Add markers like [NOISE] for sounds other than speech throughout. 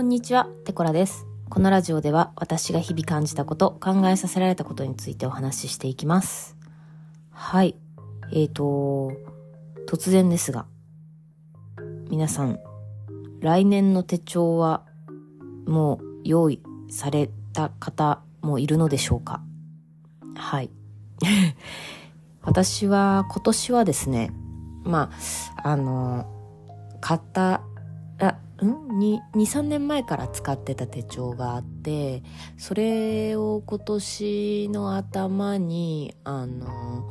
こんにちは、テコラです。このラジオでは私が日々感じたこと、考えさせられたことについてお話ししていきます。はい。えーと、突然ですが、皆さん、来年の手帳はもう用意された方もいるのでしょうか？はい。[LAUGHS] 私は今年はですね、まあ、あの、買った、あ、ん、2、3年前から使ってた手帳があって、それを今年の頭に、あの、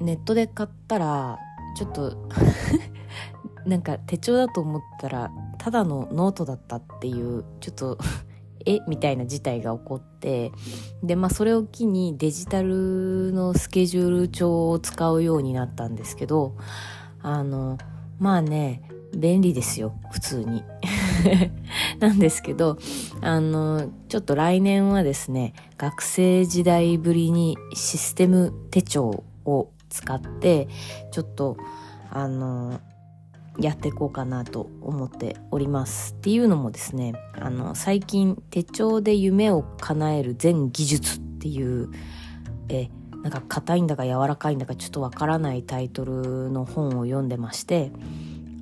ネットで買ったら、ちょっと、[LAUGHS] なんか手帳だと思ったら、ただのノートだったっていう、ちょっと、え？みたいな事態が起こって、で、まあそれを機にデジタルのスケジュール帳を使うようになったんですけど、あの、まあね、便利ですよ、普通に。[LAUGHS] なんですけど、あの、ちょっと来年はですね、学生時代ぶりにシステム手帳を使って、ちょっと、あの、やっていこうかなと思っております。っていうのもですね、あの、最近手帳で夢を叶える全技術っていう、え、なんか硬いんだか柔らかいんだかちょっとわからないタイトルの本を読んでまして、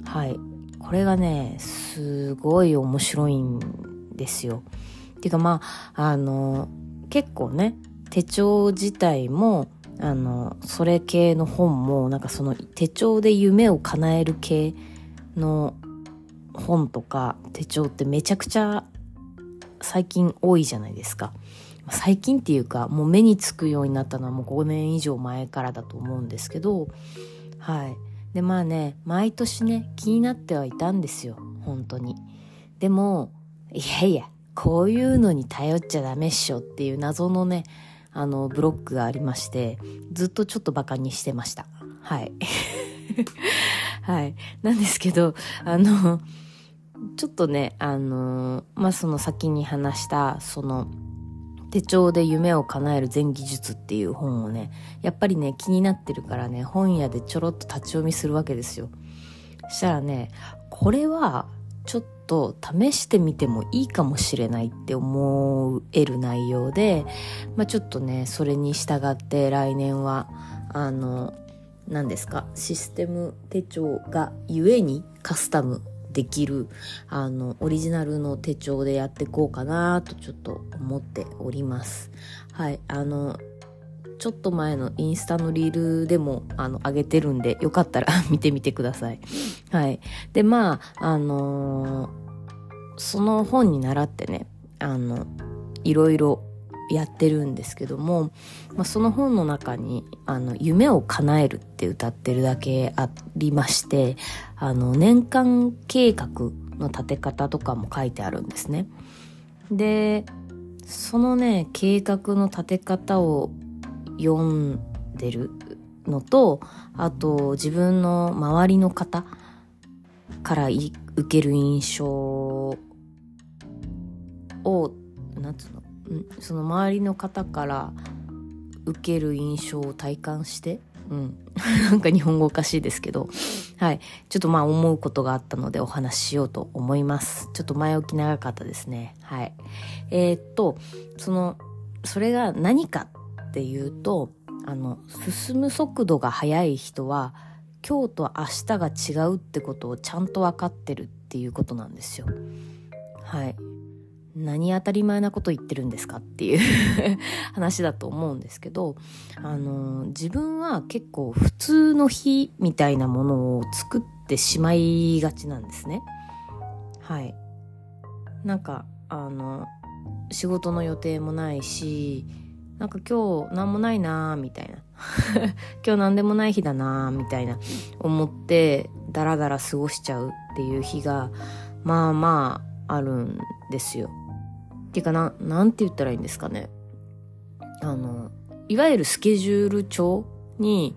はい。これがね、すごい面白いんですよ。っていうかまあ、あの、結構ね、手帳自体も、あの、それ系の本も、なんかその手帳で夢を叶える系の本とか手帳ってめちゃくちゃ最近多いじゃないですか。最近っていうか、もう目につくようになったのはもう5年以上前からだと思うんですけど、はい。で、まあね、毎年ね、気になってはいたんですよ。本当に。でも、いやいや、こういうのに頼っちゃダメっしょっていう謎のね、あの、ブロックがありまして、ずっとちょっとバカにしてました。はい。[LAUGHS] はい。なんですけど、あの、ちょっとね、あの、まあ、その先に話した、その、手帳で夢を叶える全技術っていう本をね、やっぱりね、気になってるからね、本屋でちょろっと立ち読みするわけですよ。したらね、これは、ちょっと試してみてもいいかもしれないって思える内容で、まあ、ちょっとね、それに従って来年は、あの、何ですか、システム手帳がゆえにカスタムできる、あの、オリジナルの手帳でやっていこうかなとちょっと思っております。はい、あの、ちょっと前のインスタのリールでも、あの、上げてるんで、よかったら [LAUGHS] 見てみてください。はい。で、まあ、あのーその本に習ってね、あの、いろいろやってるんですけども、まあ、その本の中に、あの、夢を叶えるって歌ってるだけありまして、あの、年間計画の立て方とかも書いてあるんですね。で、そのね、計画の立て方を読んでるのと、あと自分の周りの方から受ける印象を、なんつうの、その周りの方から受ける印象を体感して、うん。[LAUGHS] なんか日本語おかしいですけど、はい。ちょっとまあ思うことがあったのでお話ししようと思います。ちょっと前置き長かったですね。はい。えーっと、その、それが何かっていうと、あの、進む速度が速い人は、今日と明日が違うってことをちゃんと分かってるっていうことなんですよ。はい。何当たり前なこと言ってるんですか？っていう [LAUGHS] 話だと思うんですけど、あの、自分は結構普通の日みたいなものを作ってしまいがちなんですね。はい。なんか、あの、仕事の予定もないし、なんか今日何もないなーみたいな。[LAUGHS] 今日何でもない日だなーみたいな思って、ダラダラ過ごしちゃうっていう日が、まあまああるんですよ。っていうかな、なんて言ったらいいんですかね。あの、いわゆるスケジュール帳に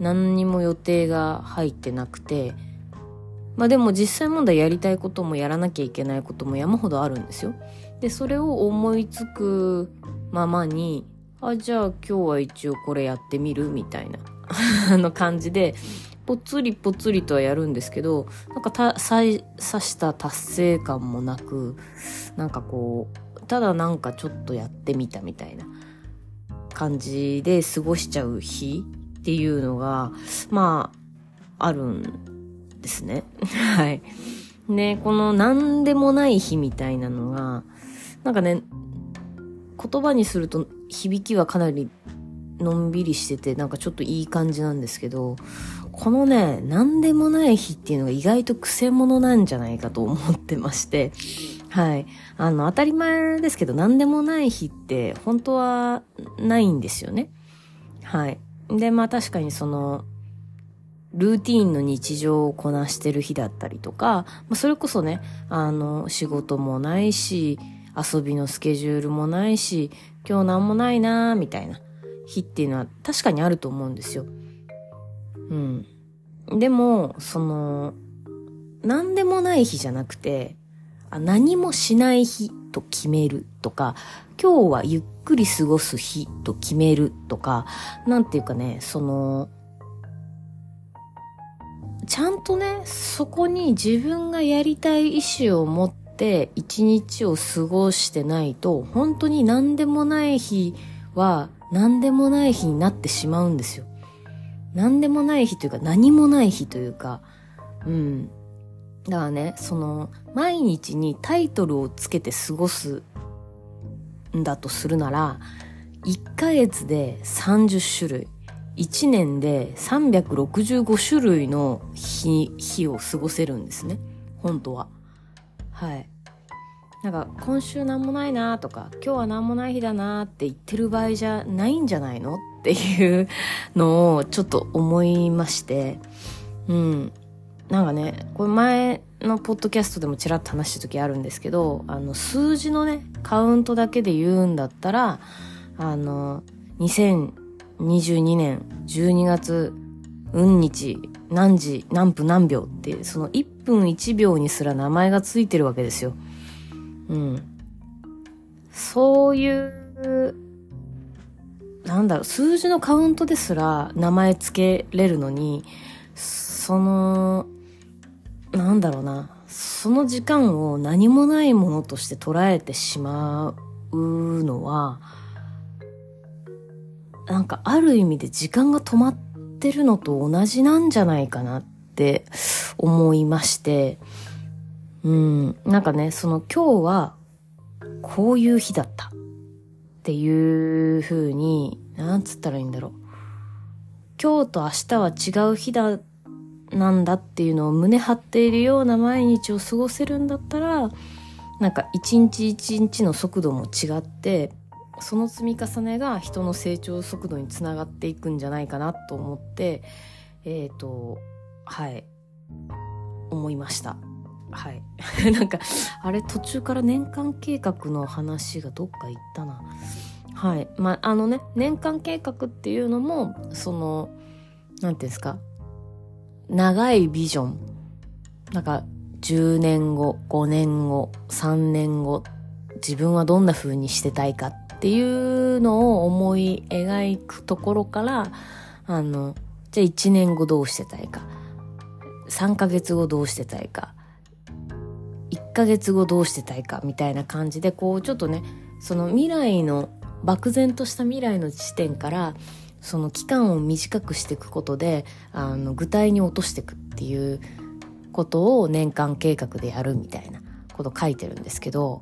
何にも予定が入ってなくて、まあでも実際問題やりたいこともやらなきゃいけないことも山ほどあるんですよ。で、それを思いつくままに、あ、じゃあ今日は一応これやってみるみたいなあの感じで、ぽつりぽつりとはやるんですけど、なんかた、刺した達成感もなく、なんかこう、ただなんかちょっとやってみたみたいな感じで過ごしちゃう日っていうのが、まあ、あるんですね。[LAUGHS] はい。ね、この何でもない日みたいなのが、なんかね、言葉にすると響きはかなりのんびりしてて、なんかちょっといい感じなんですけど、このね、何でもない日っていうのが意外と癖者なんじゃないかと思ってまして、はい。あの、当たり前ですけど、何でもない日って本当はないんですよね。はい。で、まあ確かにその、ルーティーンの日常をこなしてる日だったりとか、まあ、それこそね、あの、仕事もないし、遊びのスケジュールもないし、今日なんもないなーみたいな日っていうのは確かにあると思うんですよ。うん。でも、その、何でもない日じゃなくて、あ何もしない日と決めるとか、今日はゆっくり過ごす日と決めるとか、なんていうかね、その、ちゃんとね、そこに自分がやりたい意志を持って一日を過ごしてないと、本当に何でもない日は何でもない日になってしまうんですよ。何でもない日というか何もない日というか、うん。だからね、その、毎日にタイトルをつけて過ごすんだとするなら、1ヶ月で30種類、1年で365種類の日、日を過ごせるんですね。本当は。はい。なんか、今週なんもないなとか、今日はなんもない日だなって言ってる場合じゃないんじゃないのっていうのをちょっと思いまして、うん。なんかね、これ前のポッドキャストでもちらっと話した時あるんですけど、あの、数字のね、カウントだけで言うんだったら、あの、2022年12月、うん日、何時、何分何秒って、その1分1秒にすら名前がついてるわけですよ。うん。そういう、なんだろう、数字のカウントですら名前つけれるのに、その、なんだろうな、その時間を何もないものとして捉えてしまうのは、なんかある意味で時間が止まってるのと同じなんじゃないかなって思いまして、うん、なんかね、その今日はこういう日だった。っていう風に、なんつったらいいんだろう。今日と明日は違う日だなんだっていうのを胸張っているような毎日を過ごせるんだったらなんか一日一日の速度も違ってその積み重ねが人の成長速度につながっていくんじゃないかなと思ってえっ、ー、とはい思いましたはい。[LAUGHS] なんかあれ途中から年間計画の話がどっか行ったな。はい。まああのね年間計画っていうのもその何ていうんですか？長いビジョン。なんか、10年後、5年後、3年後、自分はどんな風にしてたいかっていうのを思い描くところから、あの、じゃあ1年後どうしてたいか、3ヶ月後どうしてたいか、ヶ月後どうしてたいかみたいな感じで、こうちょっとね、その未来の、漠然とした未来の地点から、その期間を短くしていくことであの具体に落としていくっていうことを年間計画でやるみたいなこと書いてるんですけど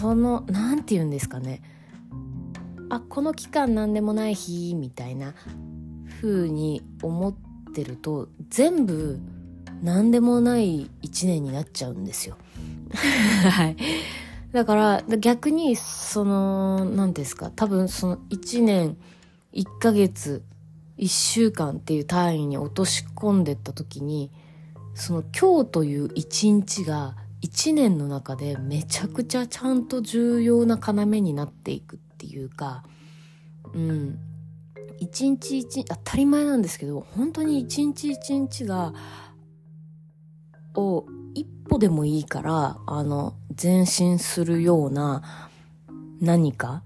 その何て言うんですかね。あこの期間何でもない日みたいな風に思ってると全部何でもない一年になっちゃうんですよ。はい。だから、逆に、その、何ですか、多分その1年、1ヶ月、1週間っていう単位に落とし込んでった時に、その今日という一日が1年の中でめちゃくちゃちゃんと重要な要になっていくっていうか、うん。一日一日、当たり前なんですけど、本当に一日一日が、を一歩でもいいから、あの、前進するような何か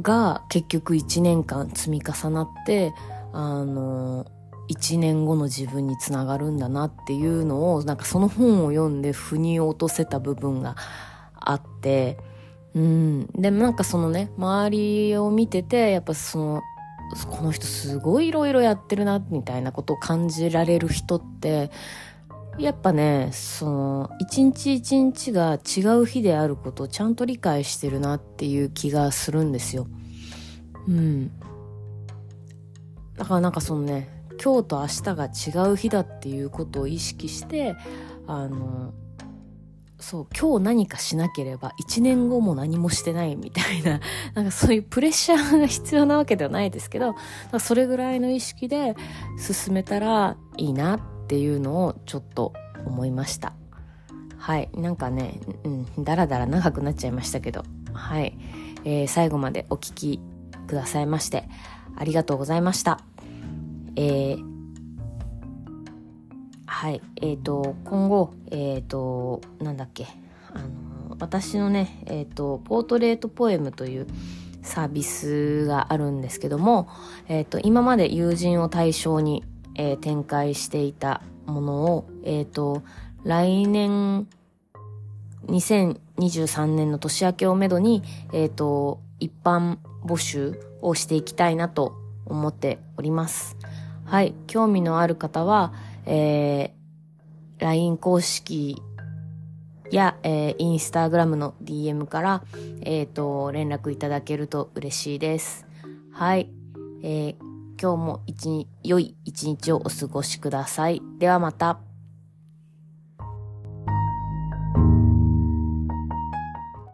が結局一年間積み重なって、あの、1年後の自分につながるんだなっていうのを、なんかその本を読んで腑に落とせた部分があって、うん。でもなんかそのね、周りを見てて、やっぱその、この人すごい色々やってるな、みたいなことを感じられる人って、やっぱね、その、一日一日が違う日であることをちゃんと理解してるなっていう気がするんですよ。うん。だからなんかそのね、今日と明日が違う日だっていうことを意識して、あの、そう、今日何かしなければ1年後も何もしてないみたいな、[LAUGHS] なんかそういうプレッシャーが必要なわけではないですけど、それぐらいの意識で進めたらいいなっていうのをちょっと思いました。はい。なんかね、うん、だらだら長くなっちゃいましたけど、はい。えー、最後までお聞きくださいまして、ありがとうございました。えー、はい。えっ、ー、と、今後、えっ、ー、と、なんだっけ、あの、私のね、えっ、ー、と、ポートレートポエムというサービスがあるんですけども、えっ、と、今まで友人を対象に、え展開していたものを、えっ、と、来年、2023年の年明けをめどに、えっ、と、一般募集をしていきたいなと思っております。はい。興味のある方は、えー、LINE 公式や、えー、インスタグラムの DM から、えっ、ー、と、連絡いただけると嬉しいです。はい。えー、今日も一日、良い一日をお過ごしください。ではまた。